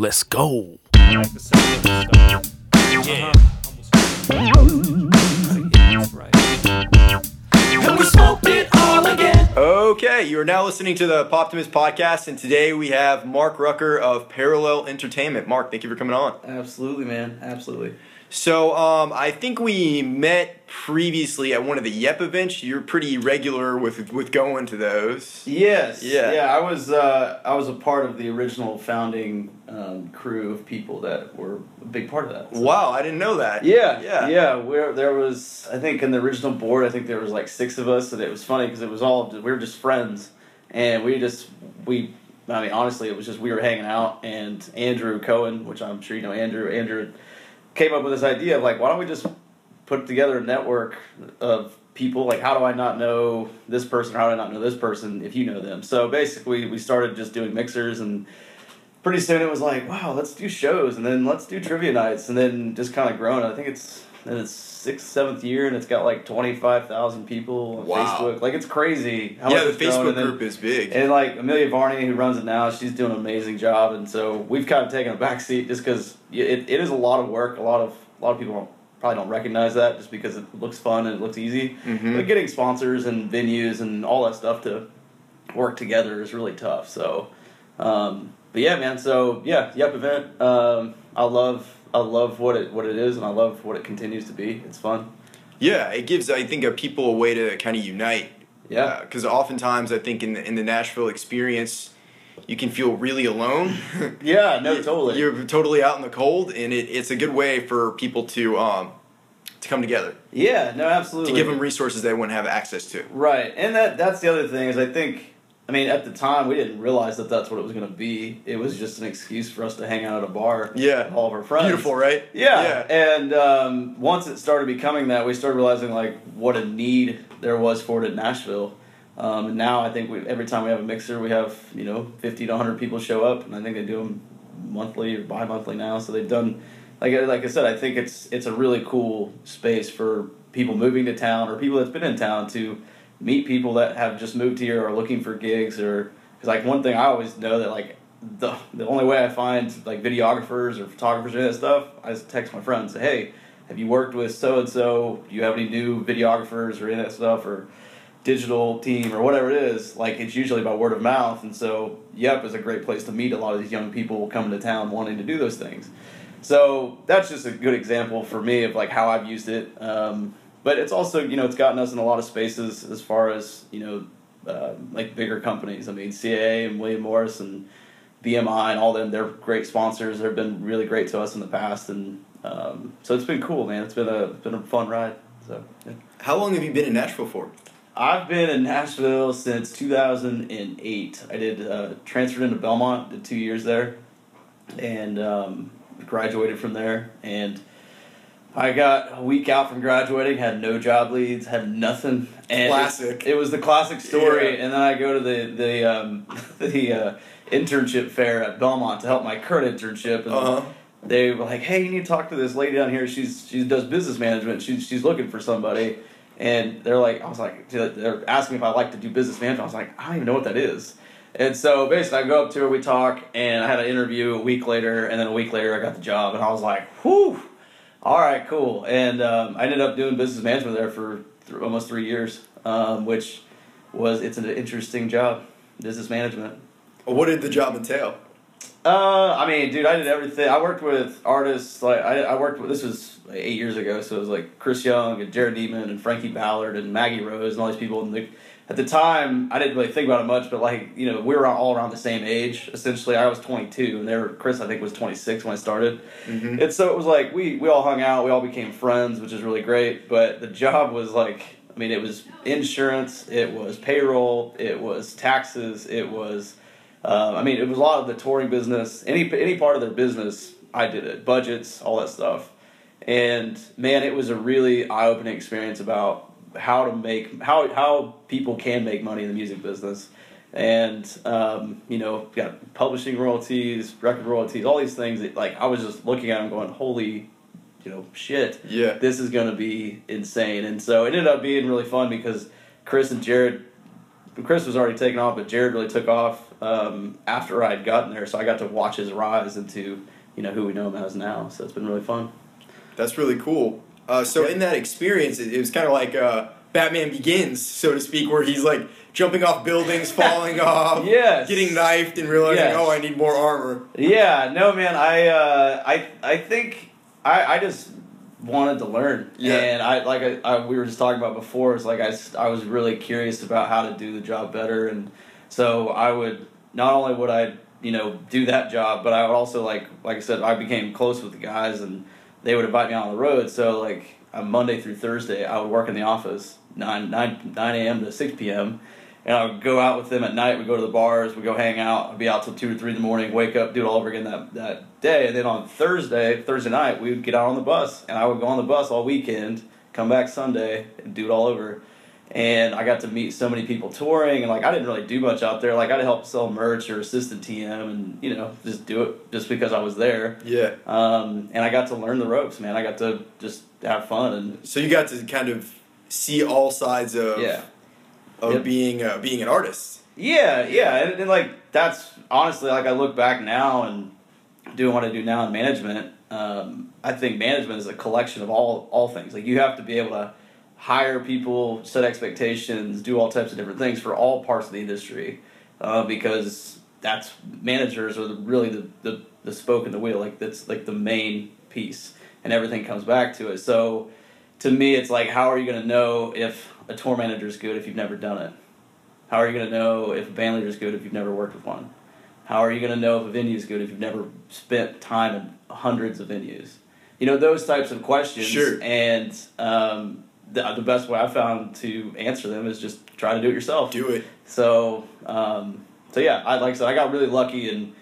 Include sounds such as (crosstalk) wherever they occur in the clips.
Let's go. Like the sound and stuff. Yeah. And we smoked it all again. Okay, you are now listening to the Poptimus podcast, and today we have Marc Rucker of Parallel Entertainment. Marc, thank you for coming on. Absolutely, man. Absolutely. So, um, I think we met previously at one of the Yep events. You're pretty regular with with going to those. Yes. Yeah. Yeah. I was. Uh, I was a part of the original founding um, crew of people that were a big part of that. So- Wow, I didn't know that. Yeah. yeah, Yeah. Where there was, I think in the original board, I think there was like six of us, and it was funny because it was all we were just friends, and we just we. I mean, honestly, it was just we were hanging out, and Andrew Cohen, which I'm sure you know, Andrew. Andrew came up with this idea of like, why don't we just put together a network of people? Like, how do I not know this person? Or how do I not know this person if you know them? So basically, we started just doing mixers, and pretty soon it was like, wow, let's do shows, and then let's do trivia nights, and then just kind of grown. I think it's in its sixth, seventh year, and it's got like twenty five thousand people on Wow. Facebook. Like, it's crazy how yeah. The Facebook then- group is big. and like Amelia Varney, who runs it now, she's doing an amazing job, and so we've kind of taken a back seat just because it, it is a lot of work. A lot of a lot of people probably don't recognize that just because it looks fun and it looks easy. Mhm. But getting sponsors and venues and all that stuff to work together is really tough. So, um, but yeah, man. So yeah, Yep event. Um, I love I love what it what it is, and I love what it continues to be. It's fun. Yeah, it gives I think uh, people a way to kind of unite. Yeah. Because oftentimes I think in the, in the Nashville experience, you can feel really alone. (laughs) Yeah. No. Totally. You're totally out in the cold, and it, it's a good way for people to um, to come together yeah. No. Absolutely. to give them resources they wouldn't have access to. Right, and that that's the other thing is I think I mean at the time we didn't realize that that's what it was going to be. It was just an excuse for us to hang out at a bar. Yeah. with all of our friends. Beautiful, right? Yeah, and um, once it started becoming that, we started realizing like what a need there was for it in Nashville. Um, and now I think we, every time we have a mixer, we have you know fifty to hundred people show up, and I think they do them monthly or bi-monthly now. So they've done like I- like I said, I think it's it's a really cool space for people moving to town or people that's been in town to meet people that have just moved here or looking for gigs or because like one thing I always know that like the the only way I find like videographers or photographers or that stuff, I just text my friends say, hey, have you worked with so and so? Do you have any new videographers or any that stuff or digital team or whatever it is? Like it's usually by word of mouth, and so Yep is a great place to meet a lot of these young people coming to town wanting to do those things. So that's just a good example for me of like how I've used it. Um, but it's also you know it's gotten us in a lot of spaces as far as you know uh, like bigger companies. I mean CAA and William Morris and BMI and all them. They're great sponsors. They've been really great to us in the past, and um, so it's been cool, man. It's been a it's been a fun ride. So yeah. How long have you been in Nashville for? I've been in Nashville since 2008. I did uh, transferred into Belmont, did two years there, and um, graduated from there. And I got a week out from graduating, had no job leads, had nothing. And Classic. It, it was the classic story. Yeah. And then I go to the the um, (laughs) the uh, internship fair at Belmont to help my current internship, and Uh-huh. they were like, "Hey, you need to talk to this lady down here. She's she does business management. She's she's looking for somebody." And they're like, I was like, they're asking me if I like to do business management. I was like, I don't even know what that is. And so basically, I go up to her, we talk, and I had an interview a week later, and then a week later, I got the job, and I was like, whew, all right, cool. And um, I ended up doing business management there for th- almost three years, um, which was it's an interesting job, business management. What did the job entail? Uh, I mean, dude, I did everything. I worked with artists like I, I worked with. This was like eight years ago, so it was like Chris Young and Jerrod Niemann and Frankie Ballard and Maggie Rose and all these people. And the, at the time, I didn't really think about it much, but like you know, we were all around the same age. Essentially, I was 22, and they were Chris. I think was 26 when I started. Mhm. And so it was like we we all hung out, we all became friends, which is really great. But the job was like, I mean, it was insurance, it was payroll, it was taxes, it was, uh, I mean, it was a lot of the touring business. Any any part of their business, I did it. Budgets, all that stuff. And man, it was a really eye opening experience about how to make how how people can make money in the music business. And um, you know, got publishing royalties, record royalties, all these things. That, like I was just looking at them, going, "Holy, you know, shit! Yeah. This is to be insane." And so it ended up being really fun because Chris and Jerrod Chris was already taken off, but Jerrod really took off um, after I had gotten there. So I got to watch his rise into you know who we know him as now. So it's been really fun. That's really cool. Uh, so in that experience, it, it was kind of like uh, Batman Begins, so to speak, where he's like jumping off buildings, (laughs) falling off, Yes. getting knifed, and realizing, Yes. oh, I need more armor. Yeah, no, man. I uh, I I think I, I just wanted to learn. Yeah. And I like I, I we were just talking about before. It's like I I was really curious about how to do the job better, and so I would not only would I you know do that job, but I would also like like I said I became close with the guys, and they would invite me out on the road. So like on Monday through Thursday, I would work in the office nine nine nine a.m. to six p.m. And I would go out with them at night. We'd go to the bars. we'd go hang out. I'd be out till two or three in the morning. Wake up, do it all over again that, that day. And then on Thursday, Thursday night, we would get out on the bus, and I would go on the bus all weekend. Come back Sunday and do it all over. And I got to meet so many people touring, and like I didn't really do much out there. Like I'd help sell merch or assistant TM, and you know just do it just because I was there. Yeah. Um, and I got to learn the ropes, man. I got to just have fun and So you got to kind of see all sides of yeah. of Yep. being uh, being an artist. Yeah, yeah, and, and like that's honestly like I look back now and doing what I do now in management. Um, I think management is a collection of all all things. Like you have to be able to hire people, set expectations, do all types of different things for all parts of the industry, uh, because that's managers are the, really the, the the spoke in the wheel. Like that's like the main piece, and everything comes back to it. So to me, it's like how are you going to know if a tour manager is good if you've never done it? How are you going to know if a band leader is good if you've never worked with one? How are you going to know if a venue is good if you've never spent time in hundreds of venues? You know, those types of questions. Sure. And um, the, the best way I found to answer them is just try to do it yourself. Do it. So, um, so yeah, I like I said, I got really lucky, and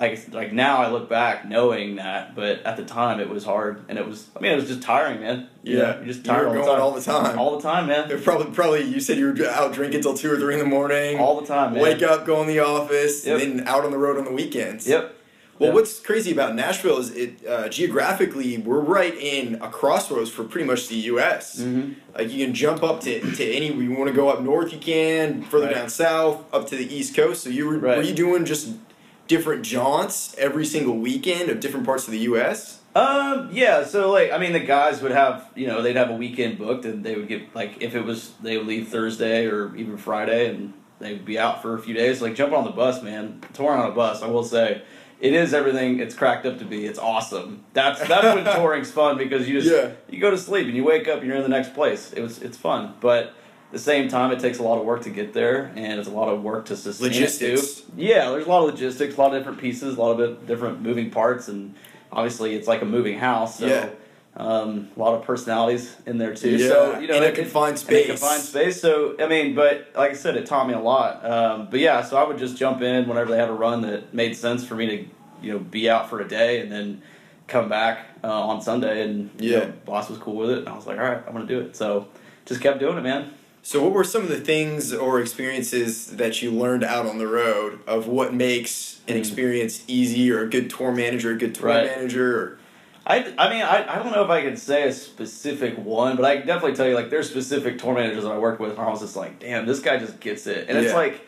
like like now I look back knowing that, but at the time it was hard, and it was I mean it was just tiring, man. You know, Yeah. you're just You tired all, the time. all the time. all the time, man, They're probably probably you said you were out drinking till two or three in the morning. all the time, man. Wake up, go in the office, Yep. and then out on the road on the weekends. Yep. Well, Yep. what's crazy about Nashville is it uh, geographically we're right in a crossroads for pretty much the U.S. Mm-hmm. Like you can jump up to, to any. You want to go up north, you can. Further Right. down south, up to the East Coast. So you were were you doing just different jaunts every single weekend of different parts of the U.S. Um. Yeah. So like, I mean, the guys would have, you know, they'd have a weekend booked, and they would get like, if it was, they would leave Thursday or even Friday, and they'd be out for a few days. Like jumping on the bus, man, touring on a bus. I will say, it is everything it's cracked up to be. It's awesome. That's that's when (laughs) touring's fun because you just Yeah. you go to sleep and you wake up and you're in the next place. It was it's fun, but. At the same time, it takes a lot of work to get there, and it's a lot of work to sustain Logistics. Yeah, there's a lot of logistics, a lot of different pieces, a lot of different moving parts, and obviously it's like a moving house. So Yeah. Um, a lot of personalities in there too. Yeah, So you know, in a it- confined in a space. confined space. So I mean, but like I said, it taught me a lot. Um, but yeah, so I would just jump in whenever they had a run that made sense for me to you know be out for a day and then come back uh, on Sunday. And Yeah. know, boss was cool with it, and I was like, all right, I'm gonna do it. So just kept doing it, man. So, what were some of the things or experiences that you learned out on the road of what makes an Mm. experience easy, or a good tour manager, a good tour Right. manager? Or, I, I mean, I, I don't know if I can say a specific one, but I can definitely tell you, like, there's specific tour managers that I worked with where I was just like, damn, this guy just gets it. And it's like,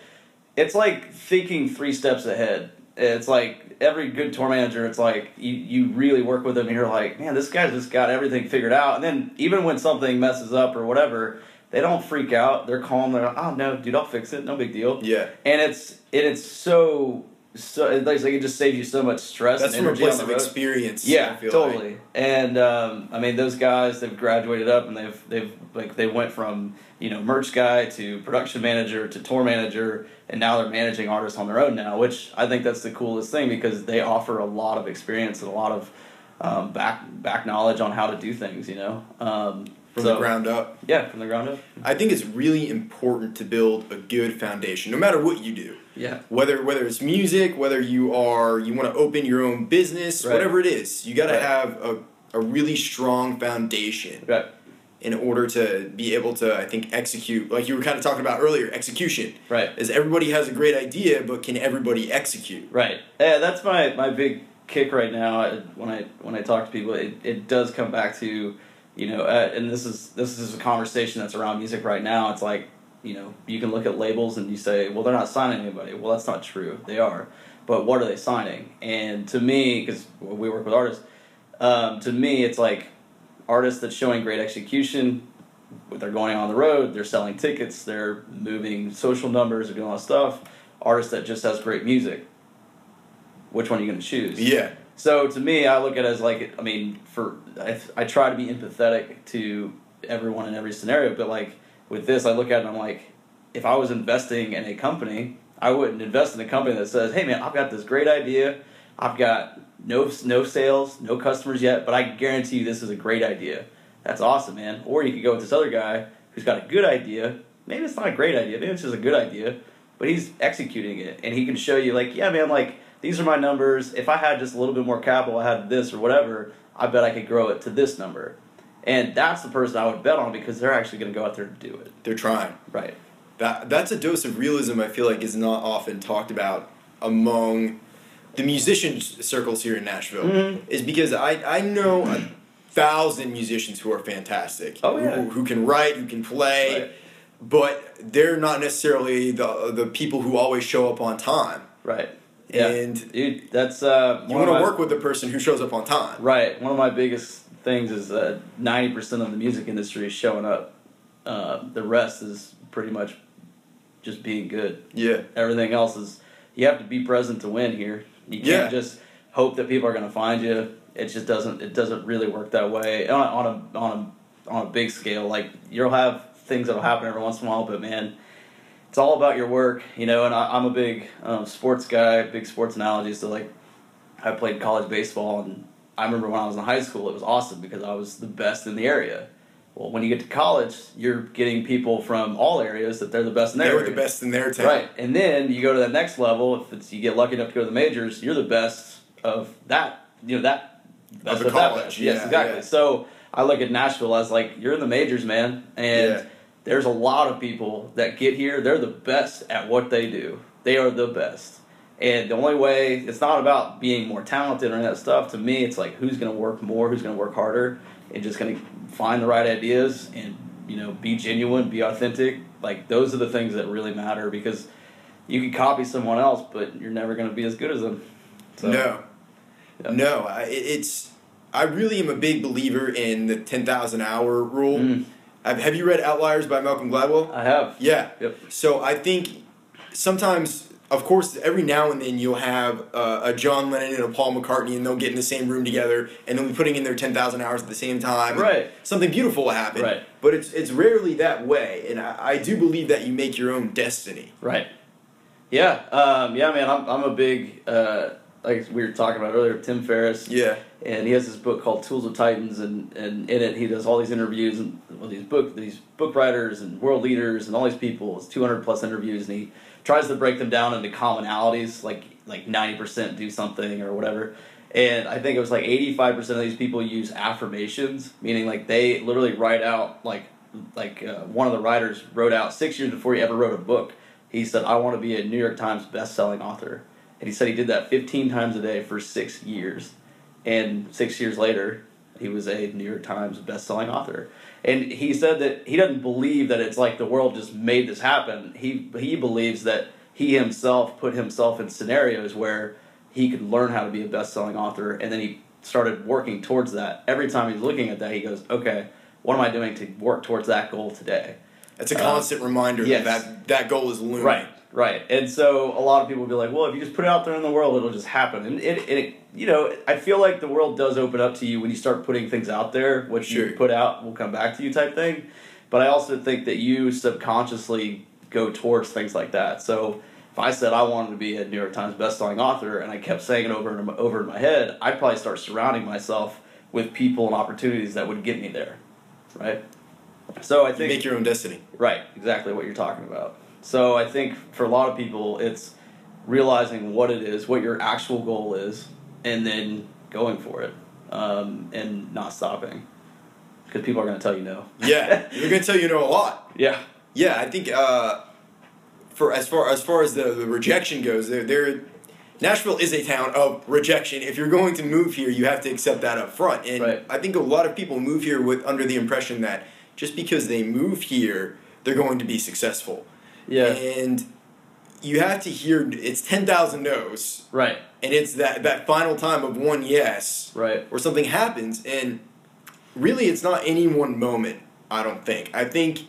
it's like thinking three steps ahead. It's like every good tour manager, it's like you, you really work with them and you're like, man, this guy's just got everything figured out. And then even when something messes up or whatever, they don't freak out. They're calm. They're like, oh, no, dude, I'll fix it. No big deal. yeah, And it's, and it's so, so, it's like it just saves you so much stress that's and from a energy place of experience. Yeah, totally. like. And um, I mean, those guys they've graduated up and they've they've like they went from you know merch guy to production manager to tour manager, and now they're managing artists on their own now, which I think that's the coolest thing because they offer a lot of experience and a lot of um, back back knowledge on how to do things. You know, um, From so, the ground up. Yeah, from the ground up. I think it's really important to build a good foundation, no matter what you do. Yeah. Whether whether it's music, whether you are you want to open your own business, Right. whatever it is, you got to Right. have a, a really strong foundation Right. in order to be able to, I think, execute. Like you were kind of talking about earlier, execution. Right. Is everybody has a great idea, but can everybody execute? Right. Yeah, that's my, my big kick right now. uh, When I when I talk to people, it, it does come back to, you know, uh, and this is this is a conversation that's around music right now. It's like you know, you can look at labels and you say, well, they're not signing anybody. Well, that's not true. They are. But what are they signing? And to me, because we work with artists, um, to me, it's like artists that's showing great execution. They're going on the road, they're selling tickets, they're moving social numbers, they're doing all that stuff. Artists that just has great music. Which one are you going to choose? Yeah. So to me, I look at it as like, I mean, for I, I try to be empathetic to everyone in every scenario, but like with this, I look at it and I'm like, if I was investing in a company, I wouldn't invest in a company that says, hey man, I've got this great idea, I've got no no sales, no customers yet, but I guarantee you this is a great idea. That's awesome, man. Or you could go with this other guy who's got a good idea. Maybe it's not a great idea, maybe it's just a good idea, but he's executing it, and he can show you like, yeah, man, like these are my numbers. If I had just a little bit more capital, I had this or whatever, I bet I could grow it to this number. And that's the person I would bet on because they're actually going to go out there and do it. They're trying. Right. That that's a dose of realism I feel like is not often talked about among the musician circles here in Nashville. Mhm. Is because I I know a thousand musicians who are fantastic. Oh, yeah. Who, who can write, who can play, Right. but they're not necessarily the the people who always show up on time. Right. Yeah. And Dude, that's uh. you want to work with the person who shows up on time. Right. One of my biggest things is that ninety percent of the music industry is showing up. Uh, the rest is pretty much just being good. Yeah. Everything else is you have to be present to win here. You can't Yeah. just hope that people are going to find you. It just doesn't. It doesn't really work that way on, on a on a on a big scale. Like you'll have things that'll happen every once in a while, but man, it's all about your work, you know. And I, I'm a big um, sports guy, big sports analogies. So like, I played college baseball, and I remember when I was in high school, it was awesome because I was the best in the area. Well, when you get to college, you're getting people from all areas that they're the best in their They were area. the best in their town. Right, and then you go to that next level. If it's you get lucky enough to go to the majors, you're the best of that. You know that best the of that college, batch. Yes, exactly. yeah. So I look at Nashville as like you're in the majors, man, and Yeah. there's a lot of people that get here. They're the best at what they do. They are the best. And the only way it's not about being more talented or that stuff. To me, it's like who's going to work more, who's going to work harder, and just going to find the right ideas and you know be genuine, be authentic. Like those are the things that really matter because you can copy someone else, but you're never going to be as good as them. So, no. yeah. No, I, it's. I really am a big believer in the ten thousand hour rule. Mm. Have, have you read Outliers by Malcolm Gladwell? I have. Yeah. Yep. So I think sometimes, of course, every now and then you'll have uh, a John Lennon and a Paul McCartney, and they'll get in the same room together, and they'll be putting in their ten thousand hours at the same time. Right. Something beautiful will happen. Right. But it's it's rarely that way, and I, I do believe that you make your own destiny. Right. Yeah. Um, yeah, man. I'm, I'm a big uh, like we were talking about earlier. Tim Ferriss. Yeah. and he has this book called Tools of Titans, and, and in it he does all these interviews and well, these book these book writers and world leaders and all these people. It's two hundred plus interviews, and he tries to break them down into commonalities, like like ninety percent do something or whatever. And I think it was like eighty five percent of these people use affirmations, meaning like they literally write out like like uh, one of the writers wrote out six years before he ever wrote a book. He said, "I want to be a New York Times best selling author," and he said he did that fifteen times a day for six years and six years later he was a new york times best-selling author. And he said that he doesn't believe that it's like the world just made this happen. He he believes that he himself put himself in scenarios where he could learn how to be a best-selling author and then he started working towards that. Every time he's looking at that he goes okay what am i doing to work towards that goal today? It's a Uh, constant reminder yes. that, that that goal is looming. Right, right. And so a lot of people will be like, well, if you just put it out there in the world, it'll just happen. And it, it, you know, I feel like the world does open up to you when you start putting things out there. What Sure. you put out will come back to you, type thing. But I also think that you subconsciously go towards things like that. So if I said I wanted to be a New York Times bestselling author and I kept saying it over and over in my head, I'd probably start surrounding myself with people and opportunities that would get me there, right? So I You think make your own destiny. Right, exactly what you're talking about. So I think for a lot of people, it's realizing what it is, what your actual goal is, and then going for it, um, and not stopping, because people are going to tell you no. Yeah, they're gonna tell you no a lot. (laughs) Yeah. Yeah, I think uh, for as far as far as the, the rejection goes, there there Nashville is a town of rejection. If you're going to move here, you have to accept that up front. And Right. I think a lot of people move here with under the impression that just because they move here they're going to be successful. Yeah. And you have to hear it's 10,000 no's Right. and it's that that final time of one yes Right. where something happens and really it's not any one moment i don't think i think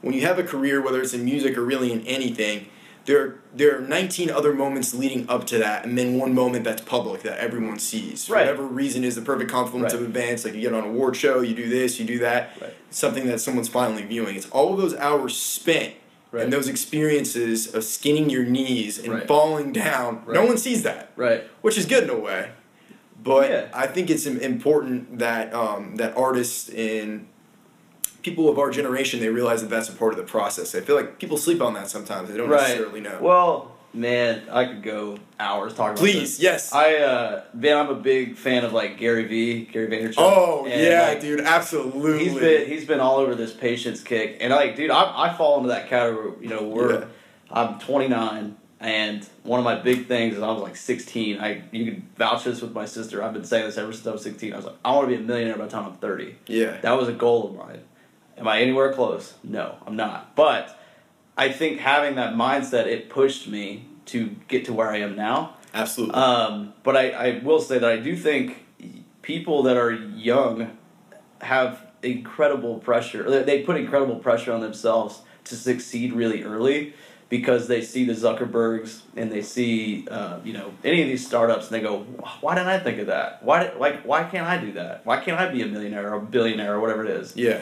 when you have a career whether it's in music or really in anything there there are 19 other moments leading up to that and then one moment that's public that everyone sees for Right. whatever reason is the perfect confluence Right. of events like you get on an award show you do this you do that Right. something that someone's finally viewing it's all of those hours spent Right. and those experiences of skinning your knees and Right. falling down no one sees that Right. which is good in a way. But Yeah. I think it's important that um, that artists and people of our generation they realize that that's a part of the process. I feel like people sleep on that sometimes. They don't Right. necessarily know. Well, man, I could go hours talking about Please, this. yes. I uh man, I'm a big fan of like Gary V, Gary Vaynerchuk. oh And, yeah, like, dude, absolutely. He's been he's been all over this patience kick, and like, dude, I I fall into that category. You know, we're Yeah. I'm 29, and one of my big things is I was like 16. I you can vouch this with my sister. I've been saying this ever since I was 16. I was like, I want to be a millionaire by the time I'm 30. yeah, That was a goal of mine. Am I anywhere close? No, I'm not. But I think having that mindset, it pushed me to get to where I am now. absolutely. Um, but I, I will say that I do think people that are young have incredible pressure. They put incredible pressure on themselves to succeed really early because they see the Zuckerbergs and they see uh, you know any of these startups and they go, why didn't I think of that? Why did, like why can't I do that? Why can't I be a millionaire or a billionaire or whatever it is? yeah,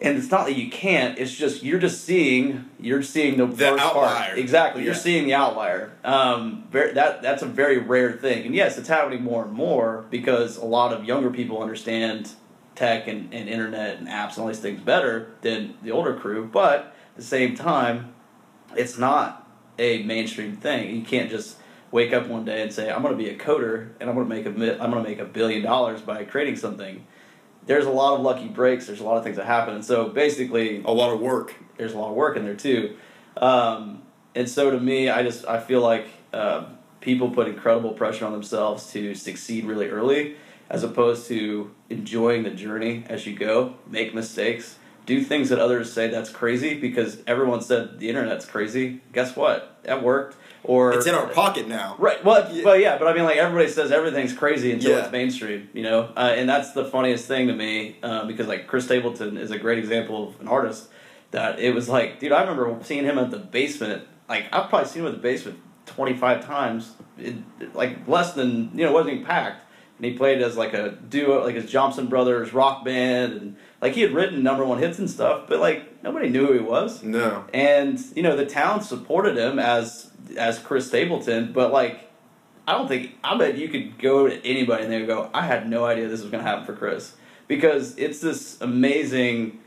And it's not that you can't. It's just you're just seeing you're seeing the, The first outlier. part. Exactly, you're seeing the outlier. Um, very, that that's a very rare thing. And yes, it's happening more and more because a lot of younger people understand tech and, and internet and apps and all these things better than the older crew. But at the same time, it's not a mainstream thing. You can't just wake up one day and say, "I'm going to be a coder and I'm going to make a I'm going to make a billion dollars by creating something." There's a lot of lucky breaks. There's a lot of things that happen, and so basically, a lot of work. there's a lot of work in there too. Um, and so to me, I just I feel like uh, people put incredible pressure on themselves to succeed really early, as opposed to enjoying the journey as you go, make mistakes, do things that others say that's crazy because everyone said the internet's crazy. Guess what? That worked. Or It's in our pocket now. Right. Well, Yeah. but yeah, but I mean, like everybody says everything's crazy until Yeah. it's mainstream, you know. Uh, and that's the funniest thing to me uh, because like Chris Stapleton is a great example of an artist that it was like, dude, I remember seeing him at the basement. Like I've probably seen him at the basement twenty five times, it, like less than you know, wasn't even packed. And he played as like a duo, like his Jompson Brothers rock band, and like he had written number one hits and stuff, but like nobody knew who he was No. and you know the town supported him as as Chris Stapleton, but like I don't think I bet you could go to anybody and they would go, I had no idea this was gonna happen for Chris because it's this amazing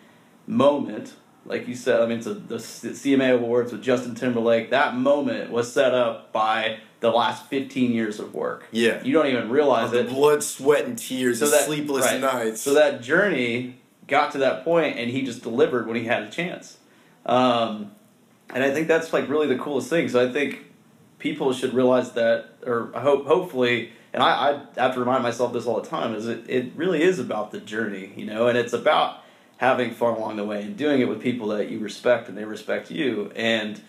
moment. Like you said, I mean, it's a, the CMA Awards with Justin Timberlake. That moment was set up by the last 15 years of work. Yeah. You don't even realize the it. blood, sweat, and tears, So that- sleepless right. nights. So that journey got to that point, and he just delivered when he had a chance. Um, and I think that's like really the coolest thing. So I think people should realize that, or I hope, hopefully, and I, I have to remind myself this all the time, is it, it really is about the journey, you know, and it's about having fun along the way and doing it with people that you respect and they respect you. And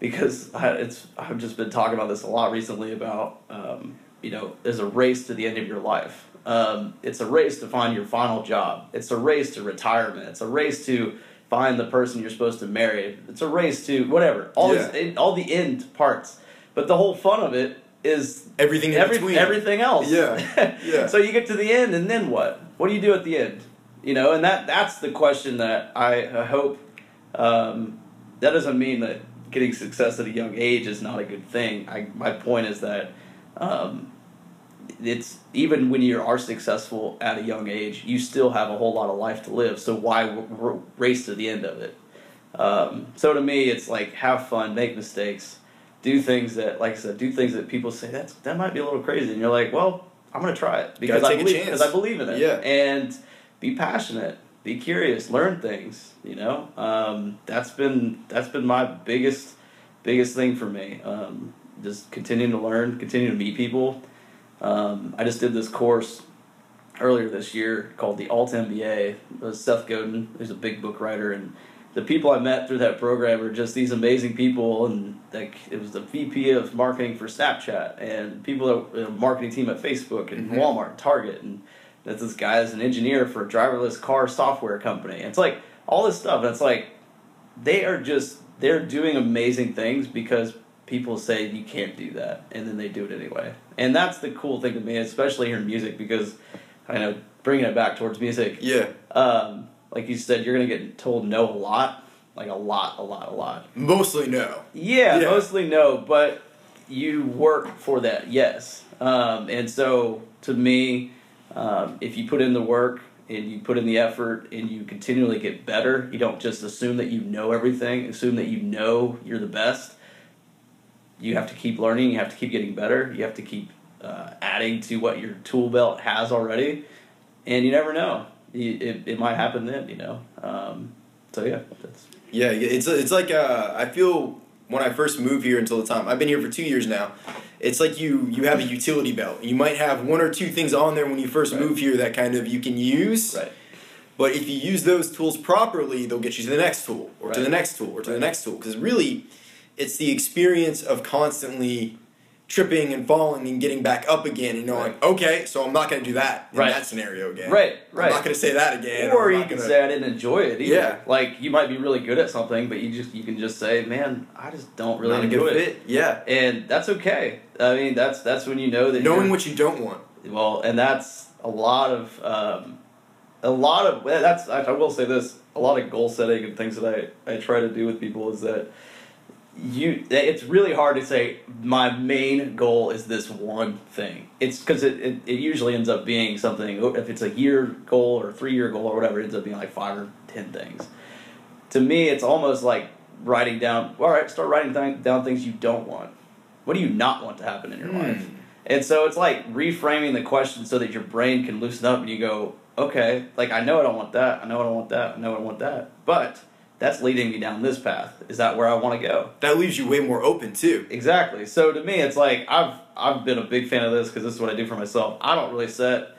because I, it's, I've just been talking about this a lot recently about, um, you know, there's a race to the end of your life. Um, it's a race to find your final job. It's a race to retirement. It's a race to find the person you're supposed to marry. It's a race to whatever. All Yeah. these, all the end parts. But the whole fun of it is Everything in every, between. everything else. Yeah, (laughs) yeah. so you get to the end, and then what? What do you do at the end? You know, and that that's the question that I, I hope. Um, that doesn't mean that getting success at a young age is not a good thing. I, my point is that um, it's even when you are successful at a young age, you still have a whole lot of life to live. So why w- race to the end of it? Um, so to me, it's like have fun, make mistakes, do things that, like I said, do things that people say that's that might be a little crazy, and you're like, well, I'm gonna try it because I believe because I believe in it. Yeah. and be passionate, be curious, learn things. You know, um, that's been that's been my biggest biggest thing for me. Um, just continuing to learn, continue to meet people. Um, I just did this course earlier this year called the Alt MBA. It was Seth Godin, who's a big book writer, and the people I met through that program are just these amazing people, and like it was the VP of marketing for Snapchat, and people that uh, marketing team at Facebook and Mhm. Walmart, and Target, and that this guy is an engineer for a driverless car software company. And it's like all this stuff, and it's like they are just they're doing amazing things because people say you can't do that, and then they do it anyway. And that's the cool thing to me, especially here in music, because I know bringing it back towards music Yeah. um, like you said, you're gonna get told no a lot, like a lot, a lot, a lot. Mostly no. Yeah, Yeah. mostly no, but you work for that, yes. Um, and so to me, um, if you put in the work and you put in the effort and you continually get better, you don't just assume that you know everything, assume that you know you're the best. You have to keep learning. You have to keep getting better. You have to keep uh, adding to what your tool belt has already, and you never know. You- It, it might happen then, you know. Um, so yeah, that's Yeah, it's it's like uh, I feel when I first moved here until the time I've been here for two years now. It's like you you have a utility belt. You might have one or two things on there when you first Right. move here that kind of you can use. right. But if you use those tools properly, they'll get you to the next tool, or to the next tool, or to the next tool. Because really, it's the experience of constantly tripping and falling and getting back up again and knowing, okay, so I'm not going to do that in Right. that scenario again. Right, right. I'm not going to say that again. or I'm you can gonna- say I didn't enjoy it either. Yeah. Like you might be really good at something, but you just you can just say, man, I just don't really not enjoy it, fit. Yeah. and that's okay. I mean, that's that's when you know that Knowing what you don't want. well, and that's a lot of um, a lot of that's I, I will say this a lot of goal setting and things that I I try to do with people is that you it's really hard to say my main goal is this one thing. It's because it, it, it usually ends up being something if it's a year goal or three year goal or whatever it ends up being like five or ten things. To me it's almost like writing down all right start writing th- down things you don't want. What do you not want to happen in your life? Hmm. and so it's like reframing the question so that your brain can loosen up and you go, okay, like I know I don't want that, I know I don't want that, I know I don't want that, but that's leading me down this path. Is that where I want to go? That leaves you way more open too. Exactly. So to me, it's like I've I've been a big fan of this because this is what I do for myself. I don't really set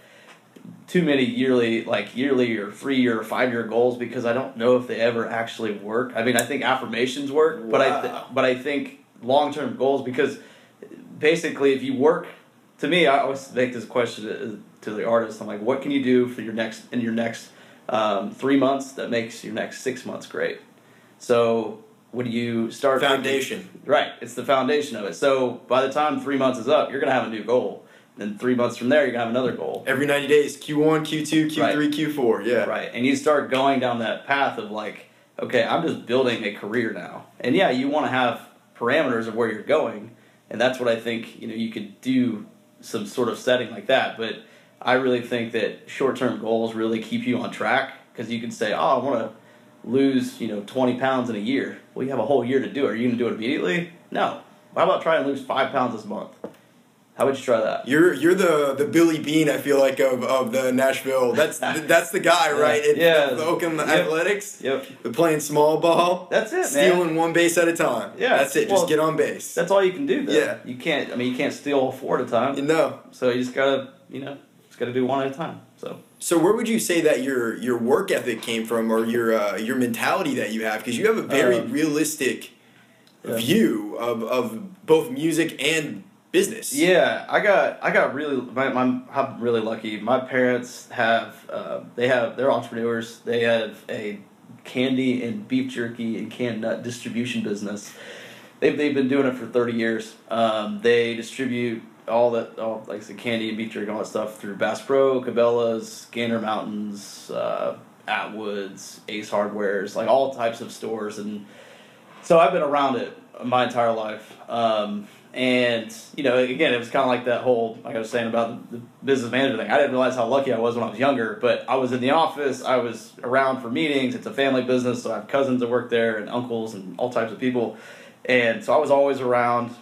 too many yearly like yearly or three year or five year goals because I don't know if they ever actually work. I mean, I think affirmations work, but I th- but I think long term goals because basically if you work to me, I always make this question to, to the artist. I'm like, what can you do for your next in your next um, three months that makes your next six months great? So when you start Foundation. Right, it's the foundation of it. So by the time three months is up, you're gonna have a new goal. Then three months from there, you're gonna have another goal. Every 90 days, Q1, Q2, Q3, Right. Q4. Yeah. Right, and you start going down that path of like, okay, I'm just building a career now. And yeah, you want to have parameters of where you're going, and that's what I think. You know, you could do some sort of setting like that, but I really think that short-term goals really keep you on track because you can say, oh, I want to lose, you know, 20 pounds in a year. Well, you have a whole year to do it. Are you going to do it immediately? No. How about trying to lose five pounds this month? How would you try that? You're you're the the Billy Beane I feel like of, of the Nashville. That's (laughs) that's the guy, right? In Yeah. The Oakland Yep. Athletics. Yep. They're playing small ball. That's it, man. Stealing one base at a time. Yeah, That's it. well, Just get on base. That's all you can do, though. Yeah. You can't. I mean, you can't steal four at a time. Know. So you just gotta, you know, just gotta do one at a time. So So where would you say that your your work ethic came from, or your uh, your mentality that you have? Because you have a very Um, realistic yeah. view of, of both music and business. yeah, I got, I got really, my, my, I'm really lucky. My parents have, uh, they have, they're entrepreneurs. They have a candy and beef jerky and canned nut distribution business. They've, they've been doing it for 30 years. Um, they distribute all that, all like the candy and beef jerky all that stuff through Bass Pro, Cabela's, Gander Mountains, uh, Atwoods, Ace Hardwares, like all types of stores. And so I've been around it my entire life. Um, and, you know, again, it was kind of like that whole, like I was saying about the, the business manager thing. I didn't realize how lucky I was when I was younger, but I was in the office, I was around for meetings. It's a family business, so I have cousins that work there and uncles and all types of people. And so I was always around.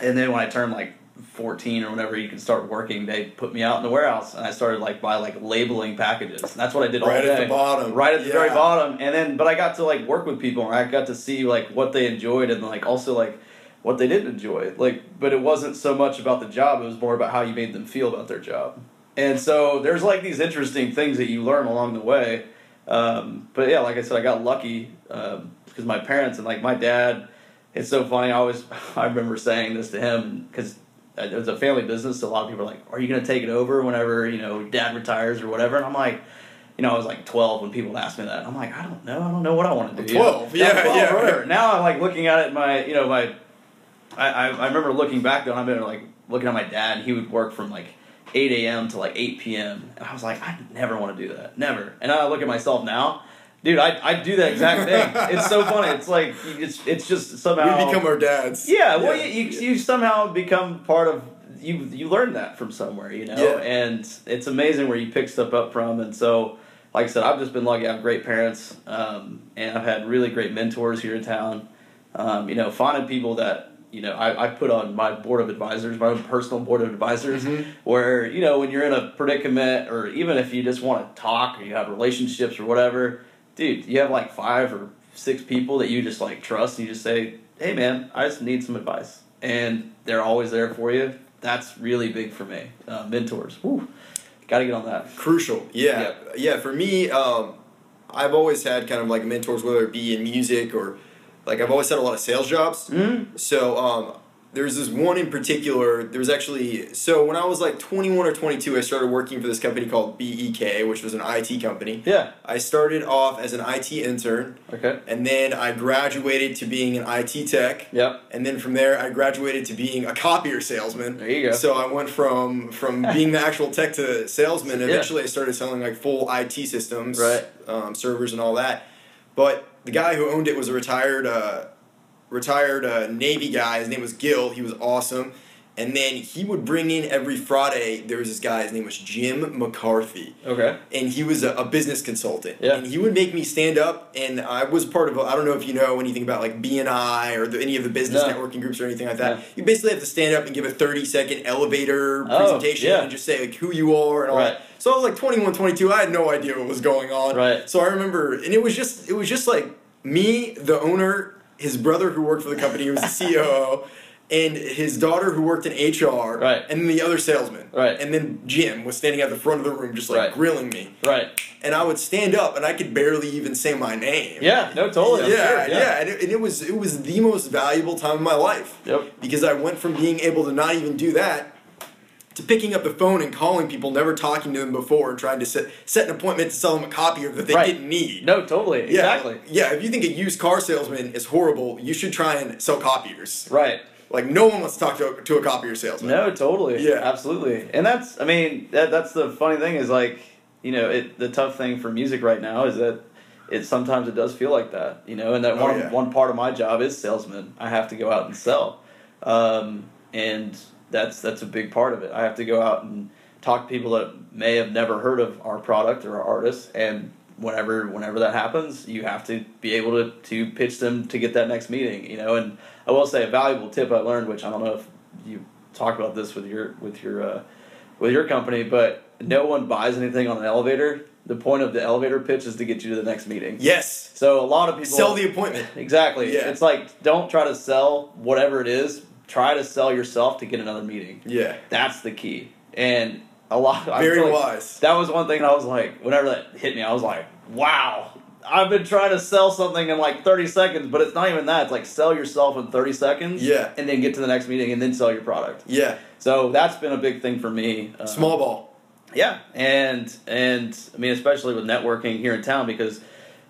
And then when I turned like 14 or whenever you can start working, they put me out in the warehouse and I started like by like labeling packages. And that's what I did all Right day. at the bottom. Right at the very bottom. And then but I got to like work with people and I got to see like what they enjoyed and like also like what they didn't enjoy. Like but it wasn't so much about the job, it was more about how you made them feel about their job. And so there's like these interesting things that you learn along the way Um, but yeah, like I said, I got lucky because my parents and like my dad. It's so funny. I always (laughs) I remember saying this to him because it was a family business. So a lot of people are like, "Are you going to take it over whenever you know dad retires or whatever?" And I'm like. You know, I was like 12 when people asked me that. I'm like, I don't know. I don't know what I want to do. 12, yeah, 12, yeah. whatever. Now I'm like looking at it, my, you know, my I, I, I remember looking back though, and I've been like looking at my dad. He would work from like 8 a.m. to like 8 p.m. And I was like, I never want to do that, never. And I look at myself now, dude. I, I do that exact thing. (laughs) it's so funny. It's like it's it's just somehow We become our dads. yeah. Well, you, you, you somehow become part of you. You learn that from somewhere, you know. Yeah. And it's amazing where you pick stuff up from. And so, like I said, I've just been lucky. I have great parents, um, and I've had really great mentors here in town. Um, you know, finding people that you know I, I put on my board of advisors, my own personal board of advisors, Mhm. where you know when you're in a predicament, or even if you just want to talk, or you have relationships or whatever, dude, you have like five or six people that you just like trust, and you just say, "Hey, man, I just need some advice," and they're always there for you. That's really big for me. Uh, mentors, whew, got to get on that. Crucial. Yeah. Yeah. For me, um, I've always had kind of like mentors, whether it be in music or like I've always had a lot of sales jobs. Mm-hmm. So um, there's this one in particular. There was actually so when I was like 21 or 22, I started working for this company called BEK, which was an IT company. Yeah. I started off as an IT intern, Okay. and then I graduated to being an IT tech. Yep. And then from there, I graduated to being a copier salesman. There you go. So I went from from (laughs) being the actual tech to salesman. Yeah. Eventually, I started selling like full IT systems, Right. um, servers, and all that. But the guy who owned it was a retired uh, retired uh, Navy guy. His name was Gil. He was awesome. And then he would bring in every Friday. There was this guy. His name was Jim McCarthy Okay. and he was a, a business consultant. Yeah. And he would make me stand up, and I was part of. I I don't know if you know anything about like BNI or the, any of the business No. networking groups or anything like that. Yeah. You basically have to stand up and give a thirty second elevator Oh, presentation yeah. and just say like who you are and all Right. that. So I was like 21, 22. I had no idea what was going on. Right. So I remember, and it was just it was just like me, the owner, his brother who worked for the company, who was the (laughs) COO. And his daughter, who worked in HR, Right. and then the other salesman, Right. and then Jim was standing at the front of the room, just like Right. grilling me Right. and I would stand up and I could barely even say my name. Yeah. No. Totally. I'm yeah, yeah, And, it, and it was it was the most valuable time of my life Yep. because I went from being able to not even do that to picking up the phone and calling people, never talking to them before, and trying to set set an appointment to sell them a copier that they Right. didn't need. No. Totally. Yeah, Exactly. Yeah, if you think a used car salesman is horrible, you should try and sell copiers. Right. Like no one wants to talk to a, to a copier salesman. No, totally. Yeah. absolutely. And that's, I mean, that that's the funny thing is like, you know, it the tough thing for music right now is that it sometimes it does feel like that, you know, and that Oh, one yeah. one part of my job is salesman. I have to go out and sell, um, and that's that's a big part of it. I have to go out and talk to people that may have never heard of our product or our artist, and whenever whenever that happens, you have to be able to to pitch them to get that next meeting, you know. And I will say a valuable tip I learned, which I don't know if you talk about this with your with your uh, with your company, but no one buys anything on an elevator. The point of the elevator pitch is to get you to the next meeting. Yes. So a lot of people Sell the appointment. exactly. Yeah. It's like don't try to sell whatever it is. Try to sell yourself to get another meeting. Yeah. That's the key. And a lot. Very like wise. That was one thing I was like, whenever that hit me, I was like, wow. I've been trying to sell something in like 30 seconds, but it's not even that. It's like sell yourself in 30 seconds. Yeah. And then get to the next meeting and then sell your product. Yeah. So that's been a big thing for me. Uh, Small ball. yeah, and and I mean especially with networking here in town because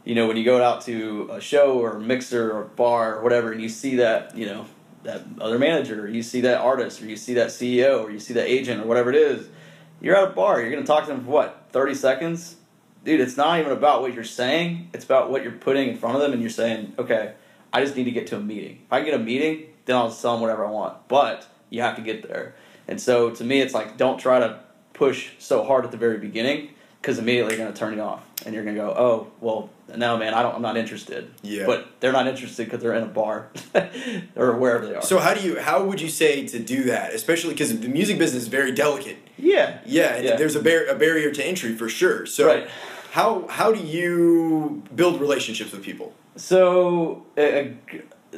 you know when you go out to a show or a mixer or bar or whatever and you see that you know that other manager or you see that artist or you see that CEO or you see that agent or whatever it is, you're at a bar. You're gonna talk to them for what thirty seconds, dude. It's not even about what you're saying. It's about what you're putting in front of them and you're saying, okay, I just need to get to a meeting. If I get a meeting, then I'll sell them whatever I want. But you have to get there. And so to me, it's like don't try to push so hard at the very beginning because immediately you're going to turn you off and you're going to go, oh, well, no, man, I don't, I'm not interested. Yeah. But they're not interested because they're in a bar (laughs) or wherever they are. So how do you how would you say to do that? Especially because the music business is very delicate. yeah. Yeah, Yeah. there's a, bar- a barrier to entry for sure. So Right. how how do you build relationships with people? So, uh,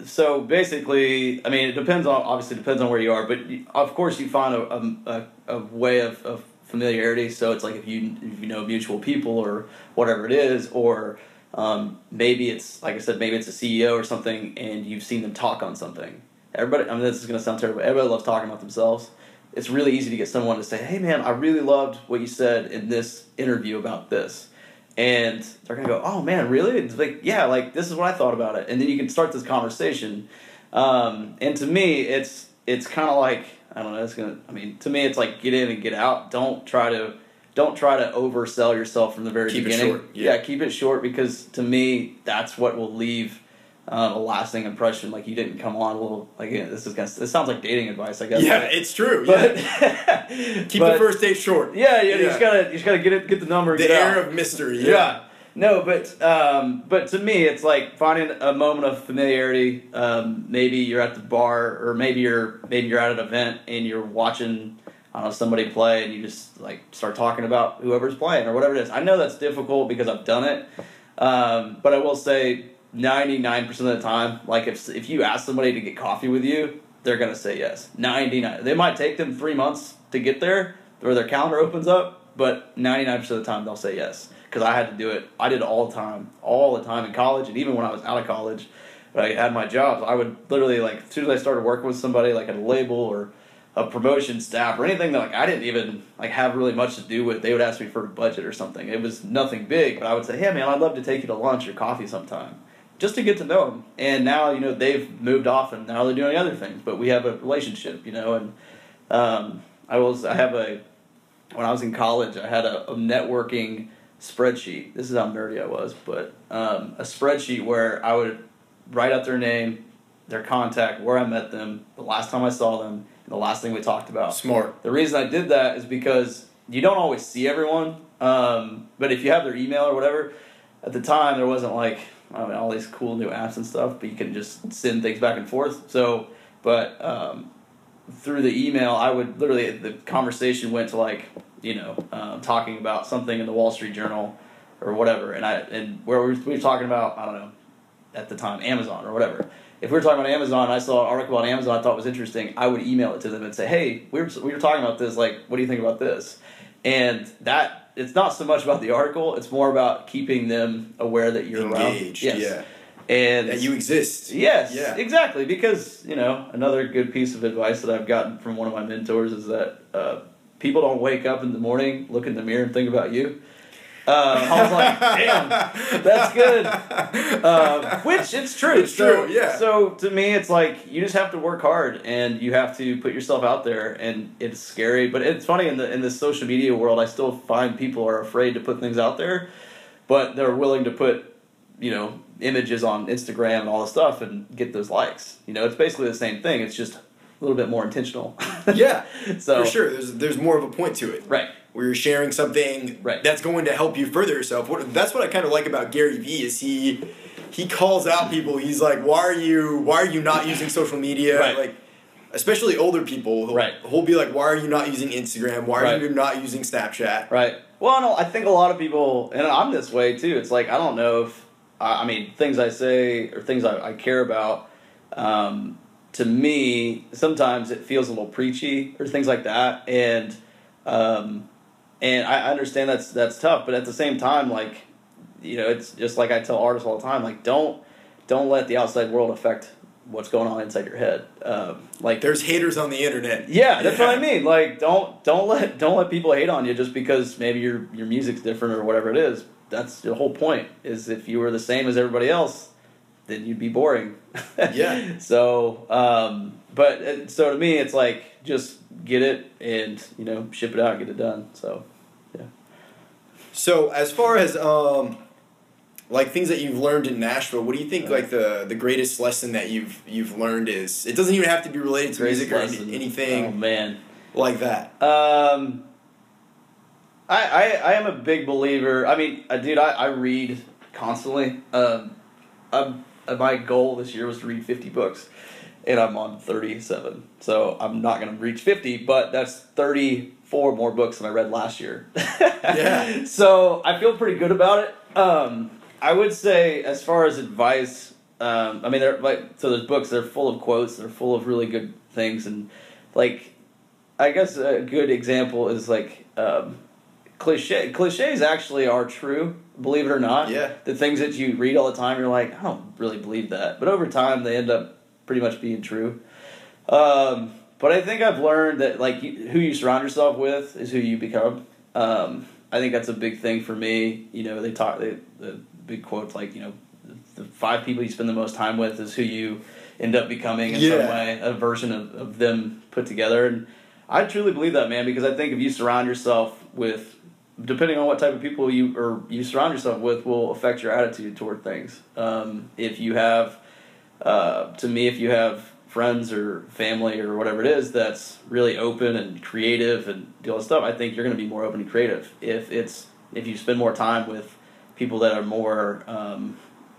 so basically, I mean, it depends on obviously depends on where you are, but of course you find a, a, a, a way of, of familiarity. So it's like if you if you know mutual people or whatever it is, or um, maybe it's like I said, maybe it's a CEO or something, and you've seen them talk on something. Everybody, I mean, this is gonna sound terrible. Everybody loves talking about themselves. It's really easy to get someone to say, "Hey, man, I really loved what you said in this interview about this." and they're gonna go, "Oh man, really?" It's like, "Yeah, like this is what I thought about it," and then you can start this conversation. Um, and to me, it's it's kind of like I don't know. It's gonna. I mean, to me, it's like get in and get out. Don't try to don't try to oversell yourself from the very Keep it beginning. short, yeah. keep it short because to me, that's what will leave. Um, a lasting impression, like you didn't come on a little like yeah, this is gonna this sounds like dating advice, I guess. Yeah, but- it's true. Yeah. but Keep (laughs) but- the first date short. Yeah, yeah, you Yeah. just gotta you just gotta get it, get the number, The air out. of mystery. Yeah. No, but um, but to me, it's like finding a moment of familiarity. Um, maybe you're at the bar, or maybe you're maybe you're at an event and you're watching, I don't know, somebody play, and you just like start talking about whoever's playing or whatever it is. I know that's difficult because I've done it, um, but I will say, ninety nine percent of the time, like if if you ask somebody to get coffee with you, they're gonna say yes. Ninety nine. They might take them three months to get there, where their calendar opens up, but ninety nine percent of the time they'll say yes because I had to do it. I did it all the time, all the time in college, and even when I was out of college, when I had my jobs, I would literally like as soon as I started working with somebody like at a label or a promotion staff or anything that like I didn't even like have really much to do with, they would ask me for a budget or something. It was nothing big, but I would say, "Hey man, I'd love to take you to lunch or coffee sometime." Just to get to know them, and now you know they've moved off, and now they're doing other things. But we have a relationship, you know. And um, I was, I have a, when I was in college, I had a, a networking spreadsheet. This is how nerdy I was, but um, a spreadsheet where I would write out their name, their contact, where I met them, the last time I saw them, and the last thing we talked about. Smart. The reason I did that is because you don't always see everyone, um, but if you have their email or whatever, at the time there wasn't like I mean, all these cool new apps and stuff, but you can just send things back and forth. So, but um, through the email, I would literally the conversation went to like you know um, talking about something in the Wall Street Journal or whatever, and I and where we were, we were talking about I don't know at the time Amazon or whatever. If we were talking about Amazon, I saw an article on Amazon I thought was interesting. I would email it to them and say, "Hey, we were we were talking about this. Like, what do you think about this?" And that it's not so much about the article; it's more about keeping them aware that you're Engaged. around. Yes. Yeah. And That you exist. Yes, Yeah. exactly. Because you know, another good piece of advice that I've gotten from one of my mentors is that uh, people don't wake up in the morning, look in the mirror, and think about you. Uh, I was like, damn, that's good. Um, which it's true. It's so, true, yeah. So to me, it's like you just have to work hard and you have to put yourself out there, and it's scary. But it's funny in the in the social media world, I still find people are afraid to put things out there, but they're willing to put you know images on Instagram and all this stuff and get those likes. You know, it's basically the same thing. It's just a little bit more intentional. (laughs) Yeah. so For sure. There's there's more of a point to it. right. where you're sharing something Right. that's going to help you further yourself. What, that's what I kind of like about Gary Vee is he he calls out people. He's like, why are you why are you not using social media? Right. Like especially older people. He'll, Right. He'll be like, why are you not using Instagram? Why are Right. you not using Snapchat? Right. Well, no, I think a lot of people, and I'm this way too. It's like I don't know if I I mean things I say or things I, I care about. Um, to me, sometimes it feels a little preachy or things like that, and um, and I understand that's that's tough. But at the same time, like you know, it's just like I tell artists all the time, like don't don't let the outside world affect what's going on inside your head. Um, like There's haters on the internet. yeah, that's what I mean. Like, don't don't let don't let people hate on you just because maybe your your music's different or whatever it is. That's the whole point. Is if you were the same as everybody else, then you'd be boring. Yeah. (laughs) So, um, but uh, so to me, it's like just get it and you know ship it out, get it done. So, yeah. So as far as um like things that you've learned in Nashville, what do you think like the the greatest lesson that you've you've learned is? It doesn't even have to be related to music or lesson. any, anything Oh man. like that. Um, I, I I am a big believer. I mean, uh, dude, I, I read constantly. Um, I'm, uh, my goal this year was to read 50 books, and I'm on 37. So I'm not gonna reach 50, but that's 34 more books than I read last year. (laughs) Yeah. (laughs) So I feel pretty good about it. Um, I would say, as far as advice, um, I mean, they're like so. There's books. They're full of quotes. They're full of really good things, and like I guess a good example is like um, cliche. Cliches actually are true, believe it or not. Yeah. The things that you read all the time, you're like, I don't really believe that, but over time they end up pretty much being true. Um, but I think I've learned that like you, who you surround yourself with is who you become. Um, I think that's a big thing for me. You know, they talk they, the big quotes like you know, the five people you spend the most time with is who you end up becoming in some way, a version of, of them put together. And I truly believe that, man, because I think if you surround yourself with, depending on what type of people you or you surround yourself with, will affect your attitude toward things. Um, if you have, uh, to me, if you have friends or family or whatever it is that's really open and creative and do all this stuff, I think you're going to be more open and creative. If it's if you spend more time with people that are more um,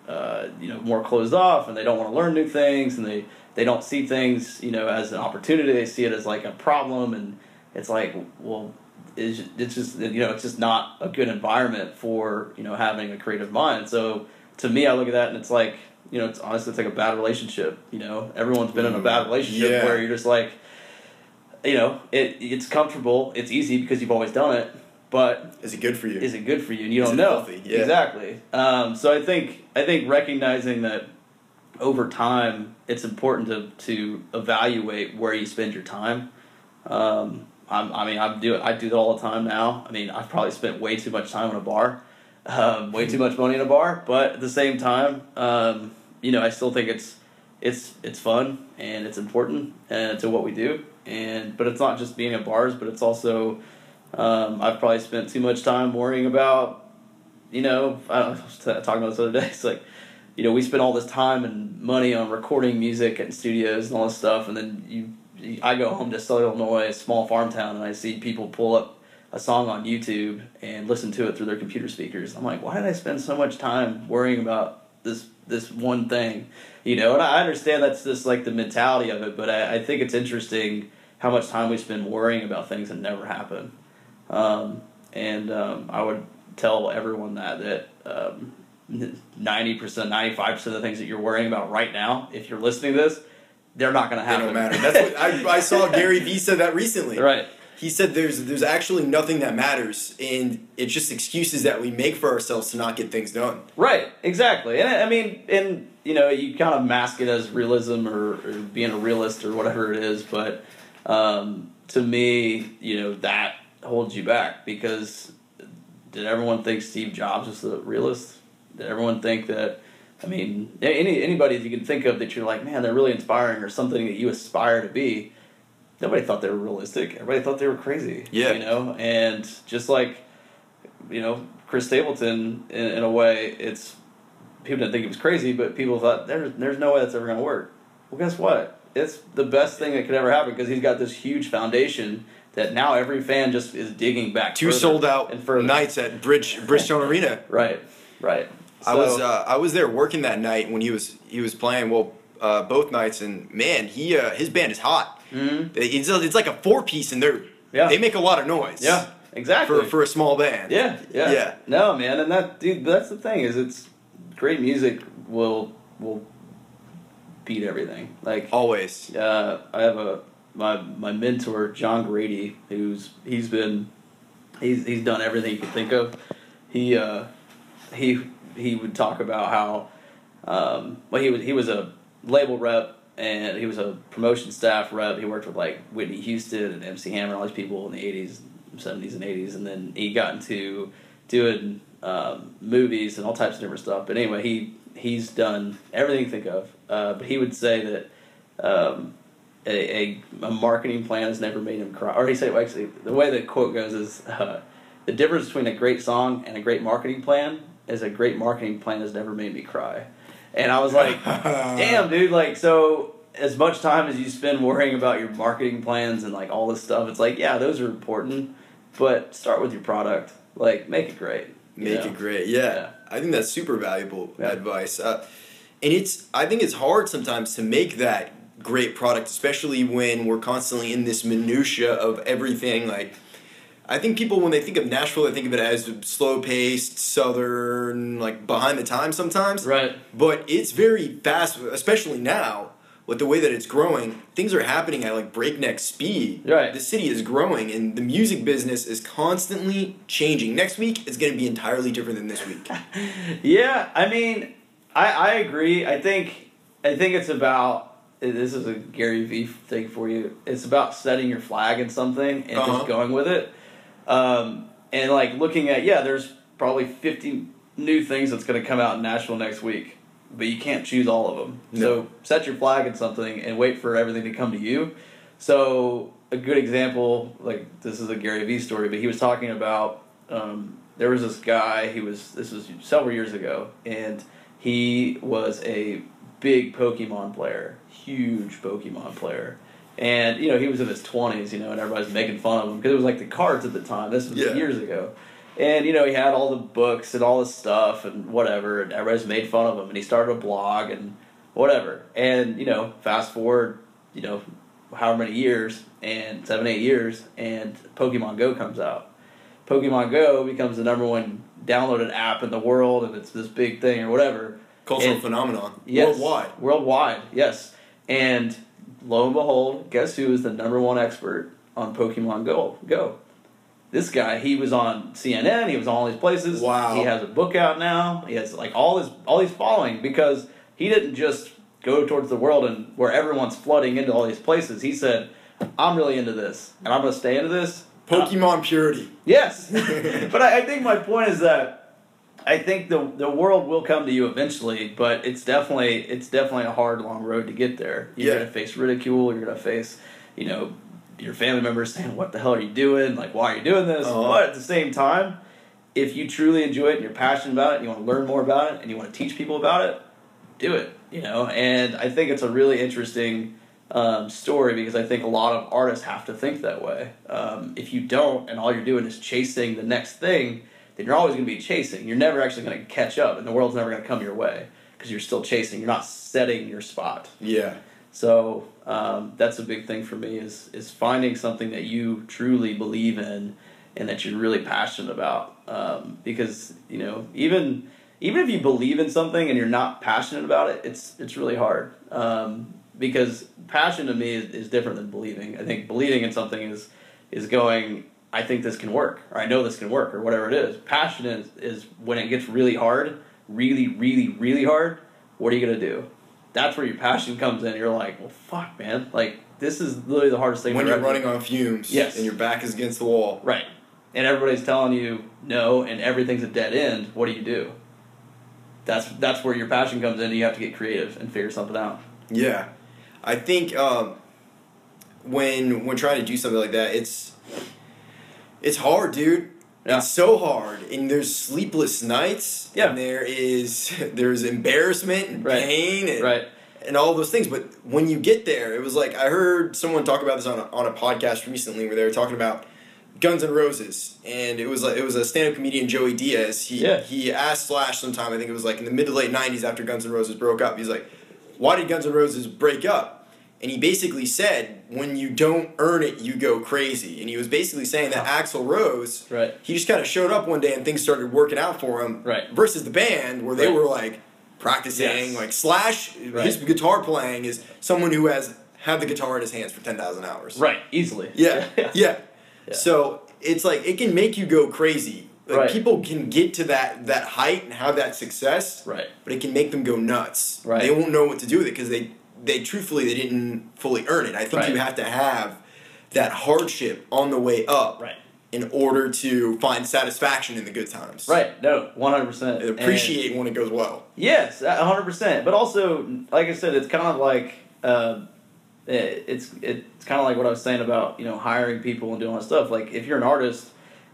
uh, you know more closed off and they don't want to learn new things and they they don't see things you know as an opportunity they see it as like a problem and it's like well it's, it's just you know it's just not a good environment for you know having a creative mind so to me i look at that and it's like you know it's honestly it's like a bad relationship you know everyone's been in a bad relationship Yeah. where you're just like you know it it's comfortable it's easy because you've always done it but Is it good for you? is it good for you and you Is don't know? Yeah. exactly um, so i think i think recognizing that over time it's important to, to evaluate where you spend your time um, I'm, i mean i do i do that all the time now i mean i've probably spent way too much time in a bar um, way too much money in a bar but at the same time um, you know i still think it's it's it's fun and it's important uh, to what we do and but it's not just being at bars but it's also um, I've probably spent too much time worrying about, you know, I, (laughs) was talking about this the other day. It's like, you know, we spend all this time and money on recording music and studios and all this stuff, and then you I go home to Southern Illinois, a small farm town, and I see people pull up a song on YouTube and listen to it through their computer speakers. I'm like, why did I spend so much time worrying about this this one thing, you know? And I understand that's just like the mentality of it, but I, I think it's interesting how much time we spend worrying about things that never happen. Um, and um, I would tell everyone that that um, (laughs) ninety percent, ninety five percent of the things that you're worrying about right now, if you're listening to this, they're not going to They happen. don't matter. (laughs) That's what I, I saw Gary Vee said that recently. right. He said there's there's actually nothing that matters, and it's just excuses that we make for ourselves to not get things done. Right, exactly. And I I mean, and you know, you kind of mask it as realism or, or being a realist or whatever it is, but um, to me, you know, that holds you back because did everyone think Steve Jobs was a realist? Did everyone think that? I mean, any anybody that you can think of that you're like, man, they're really inspiring or something that you aspire to be. Nobody thought they were realistic. Everybody thought they were crazy. Yeah. You know, and just like you know, Chris Stapleton, in, in a way, it's people didn't think he was crazy, but people thought there's there's no way that's ever going to work. Well, guess what? It's the best thing that could ever happen because he's got this huge foundation that now every fan just is digging back. Two sold out and further. nights at Bridge Bridgestone (laughs) Arena. Right, right. I was uh, I was there working that night when he was he was playing. Well, uh, both nights, and man, he uh, his band is hot. Mhm. It's it's like a four piece, and they're Yeah. they make a lot of noise. yeah, exactly. For for a small band. Yeah, yeah, Yeah. No, man, and that dude, that's the thing is it's great music will will beat everything. Like Always. uh, I have a my my mentor John Grady, who's he's been he's he's done everything you could think of. He uh, he he would talk about how um, well he was he was a label rep and he was a promotion staff rep. He worked with like Whitney Houston and MC Hammer and all these people in the eighties, seventies, and eighties, and then he got into doing um, movies and all types of different stuff. But anyway, he he's done everything you think of. Uh, but he would say that um, a, a, a marketing plan has never made him cry. Or he said, actually, the way the quote goes is uh, the difference between a great song and a great marketing plan is a great marketing plan has never made me cry. And I was like, (laughs) damn, dude, like, so as much time as you spend worrying about your marketing plans and like all this stuff, it's like, yeah, those are important, but start with your product. Like, make it great. Make know? it great. Yeah. Yeah. I think that's super valuable Yeah. advice. Uh, and it's I think it's hard sometimes to make that great product, especially when we're constantly in this minutia of everything. Like, I think people when they think of Nashville, they think of it as slow paced, southern, like behind the times sometimes. Right. But it's very fast, especially now, with the way that it's growing, things are happening at like breakneck speed. Right. The city is growing, and the music business is constantly changing. Next week is going to be entirely different than this week. (laughs) Yeah, I mean, I, I agree. I think I think it's about this is a Gary Vee thing for you. It's about setting your flag in something and Uh-huh. just going with it, um, and like looking at yeah, there's probably fifty new things that's going to come out in Nashville next week, but you can't choose all of them. No. So set your flag in something and wait for everything to come to you. So a good example, like this is a Gary Vee story, but he was talking about um, there was this guy. He was this was several years ago, and he was a big Pokemon player, huge Pokemon player. And you know he was in his twenties, you know, and everybody's making fun of him because it was like the cards at the time. This was Yeah. years ago, and you know he had all the books and all this stuff and whatever, and everybody's made fun of him. And he started a blog and whatever. And you know, fast forward, you know, however many years and seven, eight years, and Pokemon Go comes out. Pokemon Go becomes the number one downloaded app in the world, and it's this big thing or whatever. Cultural And- phenomenon. Yes, Worldwide. Worldwide, yes. And lo and behold, guess who is the number one expert on Pokemon Go? Go. This guy, he was on CNN. He was on all these places. Wow. He has a book out now. He has like all his all these following because he didn't just go towards the world and where everyone's flooding into all these places. He said, "I'm really into this, and I'm going to stay into this." Pokemon purity. Yes, (laughs) but I, I think my point is that I think the the world will come to you eventually, but it's definitely it's definitely a hard, long road to get there. You're Yeah. gonna face ridicule. You're gonna face, you know, your family members saying, "What the hell are you doing? Like, why are you doing this?" Uh-huh. But at the same time, if you truly enjoy it and you're passionate about it, and you want to learn more about it, and you want to teach people about it, do it. You know, and I think it's a really interesting um, story because I think a lot of artists have to think that way. Um, if you don't, and all you're doing is chasing the next thing, then you're always going to be chasing. You're never actually going to catch up, and the world's never going to come your way because you're still chasing. You're not setting your spot. Yeah. So um, that's a big thing for me is is finding something that you truly believe in and that you're really passionate about. Um, because you know even even if you believe in something and you're not passionate about it, it's it's really hard. Um, because passion to me is, is different than believing. I think believing in something is is going. I think this can work, or I know this can work, or whatever it is. Passion is, is when it gets really hard, really, really, really hard. What are you gonna do? That's where your passion comes in. You're like, well, fuck, man. Like this is literally the hardest thing. When you're running on fumes Yes. and your back is against the wall. Right. And everybody's telling you no and everything's a dead end, what do you do? That's that's where your passion comes in. You have to get creative and figure something out. Yeah, I think um, when when trying to do something like that, it's it's hard, dude. Yeah. It's so hard, and there's sleepless nights. Yeah. And there is (laughs) there's embarrassment and Right. pain and Right. and all those things. But when you get there, it was like I heard someone talk about this on a, on a podcast recently, where they were talking about Guns N' Roses, and it was like it was a stand-up comedian Joey Diaz. He Yeah. he asked Slash sometime, I think it was like in the mid to late '90s after Guns N' Roses broke up. He's like, "Why did Guns N' Roses break up?" And he basically said, "When you don't earn it, you go crazy." And he was basically saying that Axl Rose, Right. he just kind of showed up one day and things started working out for him. Right. Versus the band where they Right. were like practicing, Yes. like Slash, his guitar playing is someone who has had the guitar in his hands for ten thousand hours. Right. Easily. Yeah, yeah. (laughs) Yeah. So it's like it can make you go crazy. Like Right. people can get to that that height and have that success, Right. but it can make them go nuts. Right. They won't know what to do with it because they they truthfully they didn't fully earn it. I think Right. you have to have that hardship on the way up Right. in order to find satisfaction in the good times. Right. No. One hundred percent. And appreciate when it goes well. Yes, a hundred percent. But also, like I said, it's kind of like uh, it, it's it's kind of like what I was saying about you know hiring people and doing all that stuff. Like if you're an artist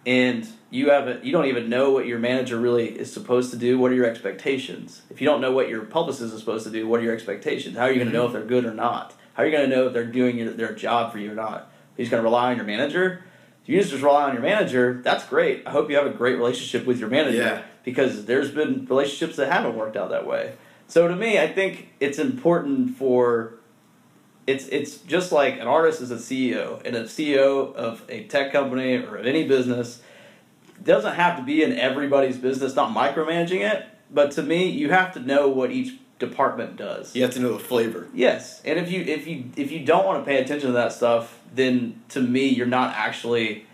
and you haven't, you don't even know what your manager really is supposed to do. What are your expectations? If you don't know what your publicist is supposed to do, what are your expectations? How are you going to mm-hmm. know if they're good or not? How are you going to know if they're doing your, their job for you or not? You're just going to rely on your manager. If you just rely on your manager, that's great. I hope you have a great relationship with your manager Yeah. because there's been relationships that haven't worked out that way. So to me, I think it's important for it's it's just like an artist is a CEO and a CEO of a tech company or of any business doesn't have to be in everybody's business, not micromanaging it, but to me, you have to know what each department does. You have to know the flavor. Yes, and if you if you if you don't want to pay attention to that stuff, then to me, you're not actually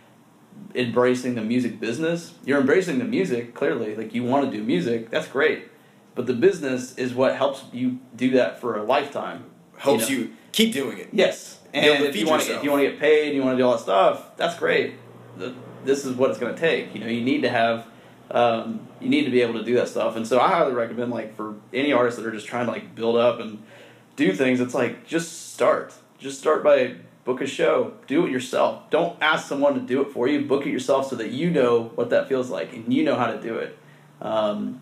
embracing the music business. You're embracing the music clearly, like you want to do music. That's great, but the business is what helps you do that for a lifetime. Helps know? you, keep doing it. Yes, and if you want to, if you want to get paid, you want to do all that stuff. That's great. The, this is what it's going to take. You know, you need to have, um, you need to be able to do that stuff. And so I highly recommend, like, for any artists that are just trying to like build up and do things. It's like just start. Just start by book a show. Do it yourself. Don't ask someone to do it for you. Book it yourself so that you know what that feels like and you know how to do it. Um,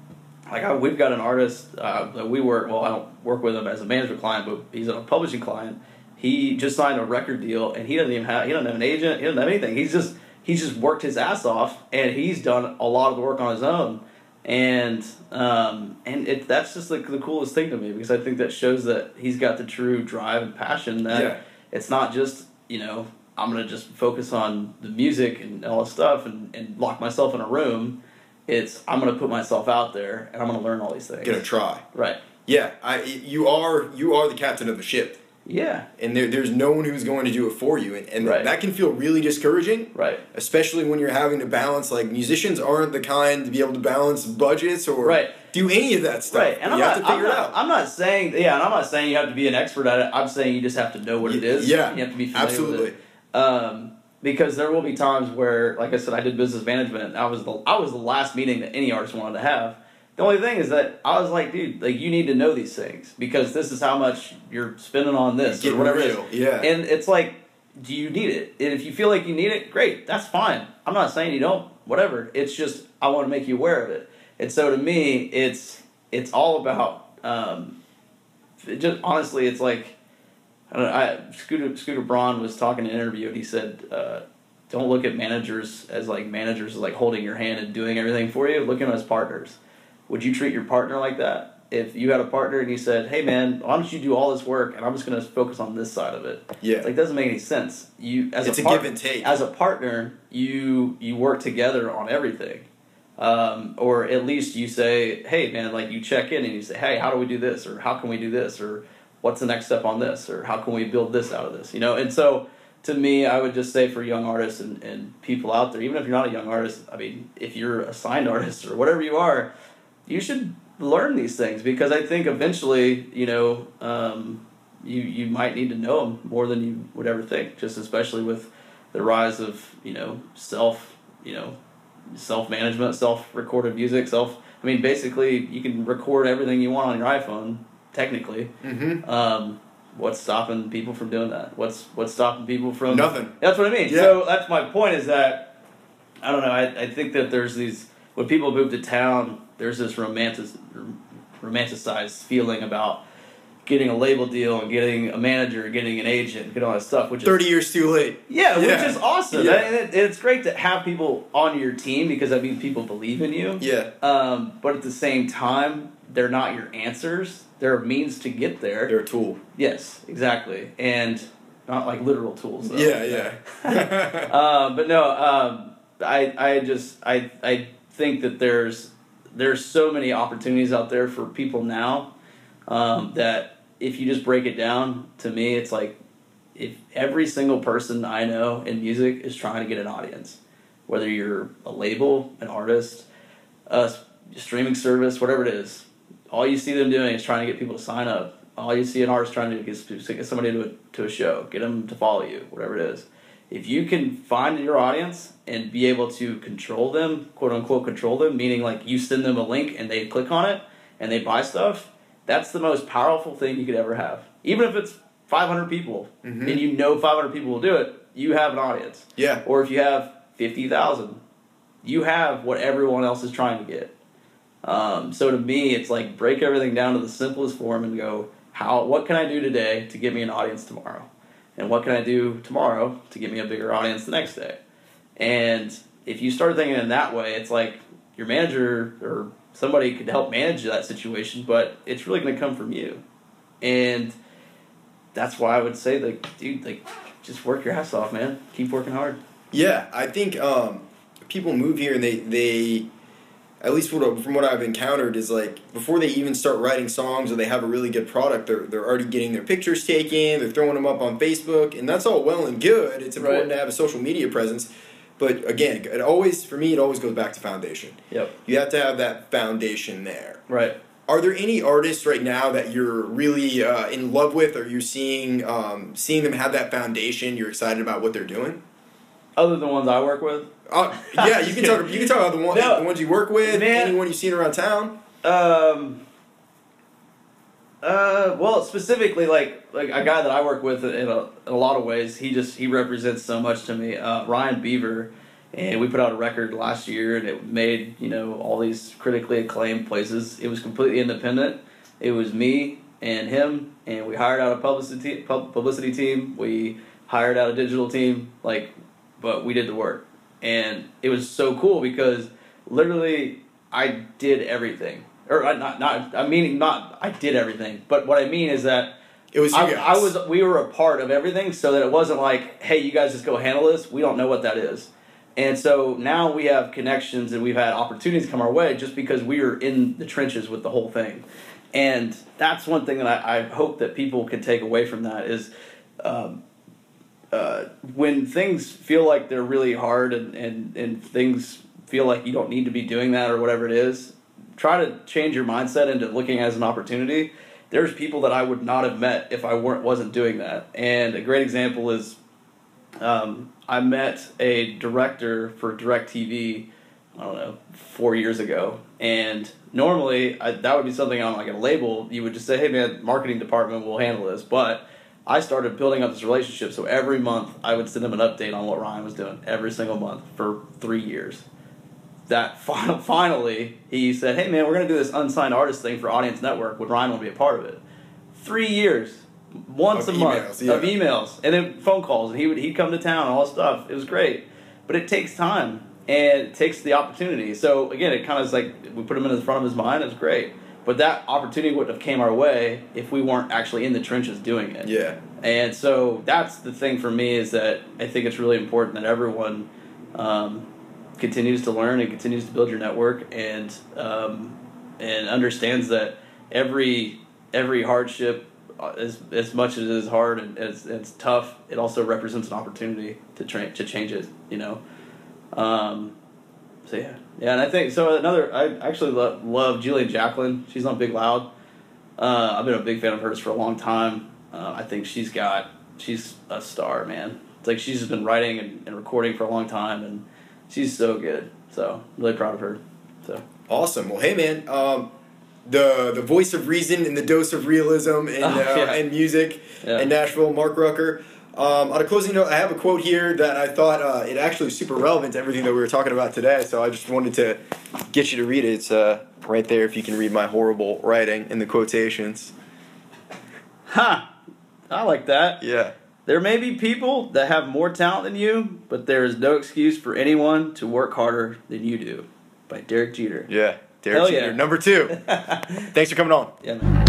like I, we've got an artist uh, that we work. Well, I don't work with him as a management client, but he's a publishing client. He just signed a record deal, and he doesn't even have he doesn't have an agent. He doesn't have anything. He's just he's just worked his ass off, and he's done a lot of the work on his own. And um, and it that's just like the coolest thing to me because I think that shows that he's got the true drive and passion that Yeah. it's not just you know I'm gonna just focus on the music and all this stuff and, and lock myself in a room. It's I'm gonna put myself out there and I'm gonna learn all these things. Gonna try. Right. Yeah, I, you are you are the captain of the ship, Yeah. and there, there's no one who's going to do it for you, and, and Right. that can feel really discouraging. Right. especially when you're having to balance like musicians aren't the kind to be able to balance budgets or Right. do any of that stuff. Right. And I'm not, have to figure I'm it not, out. I'm not saying yeah, and I'm not saying you have to be an expert at it. I'm saying you just have to know what it Y- yeah, You have to be familiar absolutely. with it. Um, because there will be times where, like I said, I did business management. I was the I was the last meeting that any artist wanted to have. The only thing is that I was like, dude, like you need to know these things because this is how much you're spending on this or whatever real, it is. yeah. And it's like, do you need it? And if you feel like you need it, great, that's fine. I'm not saying you don't. Whatever. It's just I want to make you aware of it. And so to me, it's it's all about um, it just honestly, it's like I, don't know, I Scooter Scooter Braun was talking in an interview and he said, uh, "Don't look at managers as like managers as like holding your hand and doing everything for you. Look at them as partners. Would you treat your partner like that? If you had a partner and you said, "Hey man, why don't you do all this work and I'm just going to focus on this side of it?" Yeah. Like doesn't make any sense. You as It's a, a part- give and take. As a partner, you you work together on everything. Um, or at least you say, hey man, like you check in and you say, hey, how do we do this, or how can we do this, or what's the next step on this, or how can we build this out of this, you know? And so, to me, I would just say for young artists and, and people out there, even if you're not a young artist, I mean, if you're a signed (laughs) artist or whatever you are, you should learn these things because I think eventually, you know, um, you you might need to know them more than you would ever think. Just especially with the rise of you know self, you know, self management, self recorded music, self. I mean, basically, you can record everything you want on your iPhone. Technically, mm-hmm. um, what's stopping people from doing that? What's what's stopping people from Nothing. That's what I mean. Yeah. So that's my point. Is that I don't know. I, I think that there's these when people move to town, there's this romantic romanticized feeling about getting a label deal and getting a manager, getting an agent, and getting all that stuff. Which is Thirty years too late. yeah, Yeah. which is awesome. Yeah. And it, it's great to have people on your team because that means people believe in you. Yeah, Um, but at the same time, they're not your answers. They're a means to get there. they're a tool. Yes, exactly, and not like literal tools. Though. Yeah, yeah. um, (laughs) but no, um, I I just I I think that there's there's so many opportunities out there for people now um, that if you just break it down to me, it's like if every single person I know in music is trying to get an audience, whether you're a label, an artist, a streaming service, whatever it is, all you see them doing is trying to get people to sign up. All you see an artist trying to get somebody to a, to a show, get them to follow you, whatever it is. If you can find your audience and be able to control them, quote unquote, control them, meaning like you send them a link and they click on it and they buy stuff, that's the most powerful thing you could ever have. Even if it's 500 people Mhm. and you know 500 people will do it, you have an audience. yeah. Or if you have 50,000, you have what everyone else is trying to get. Um, so to me, it's like break everything down to the simplest form and go, how, what can I do today to get me an audience tomorrow? And what can I do tomorrow to get me a bigger audience the next day? And if you start thinking in that way, it's like your manager or somebody could help manage that situation, but it's really going to come from you. And that's why I would say, like, dude, like, just work your ass off, man. Keep working hard. Yeah, I think um, people move here and they they at least what, from what I've encountered, is like before they even start writing songs or they have a really good product, they're, they're already getting their pictures taken, they're throwing them up on Facebook, and that's all well and good. It's important Right. to have a social media presence. But again, it always, for me, it always goes back to foundation. Yep. You have to have that foundation there. Right. Are there any artists right now that you're really uh, in love with, or you're seeing um, seeing them have that foundation? You're excited about what they're doing. Other than ones I work with. Uh, yeah, you can talk. You can talk about the, one, No. the ones you work with, Man. anyone you've seen around town. Um. Uh, well, specifically, like like a guy that I work with in a, in a lot of ways, he just he represents so much to me. Uh, Ryan Beaver, and we put out a record last year, and it made you know all these critically acclaimed places. It was completely independent. It was me and him, and we hired out a publicity publicity team. We hired out a digital team, like, but we did the work, and it was so cool because literally I did everything, or uh, not not I mean not I did everything, but what I mean is that It was I. I was we were a part of everything, so that it wasn't like hey you guys just go handle this. We don't know what that is. And so now we have connections and we've had opportunities come our way just because we were in the trenches with the whole thing. And that's one thing that I, I hope that people can take away from that is um, uh, when things feel like they're really hard and, and, and things feel like you don't need to be doing that or whatever it is, try to change your mindset into looking as an opportunity. There's people that I would not have met if I weren't wasn't doing that. And a great example is um, I met a director for DirecTV, I don't know, four years ago. And normally, I, that would be something on like a label. You would just say, hey man, marketing department will handle this. But I started building up this relationship. So every month, I would send him an update on what Ryan was doing every single month for three years. That (laughs) fin- finally, he said, hey man, we're going to do this unsigned artist thing for Audience Network. Would Ryan want to be a part of it? Three years. Once Of a month yeah. of emails and then phone calls and he would he'd come to town and all this stuff it was great but it takes time and it takes the opportunity so again it kind of is like we put him in the front of his mind it was great but that opportunity wouldn't have came our way if we weren't actually in the trenches doing it Yeah. and so that's the thing for me is that I think it's really important that everyone um, continues to learn and continues to build your network and um, and understands that every every hardship, uh, as as much as it is hard and as it's tough, it also represents an opportunity to train to change it. You know. Um, so yeah, yeah, and I think so. Another, I actually lo- love Jillian Jacqueline. She's on Big Loud. Uh, I've been a big fan of hers for a long time. Uh, I think she's got, she's a star, man. It's like she's just been writing and, and recording for a long time, and she's so good. So really proud of her. So Awesome. Well, hey man, um, the the voice of reason and the dose of realism in (laughs) Oh, uh, yeah. in music Yeah. in Nashville, Marc Rucker. Um, on a closing note, I have a quote here that I thought uh, it actually super relevant to everything that we were talking about today. So I just wanted to get you to read it. It's uh, right there. If you can read my horrible writing in the quotations. ha, I like that. Yeah. There may be people that have more talent than you, but there is no excuse for anyone to work harder than you do. By Derek Jeter. Yeah. Derek Hell Jeter, yeah. number two. (laughs) Thanks for coming on. Yeah, man.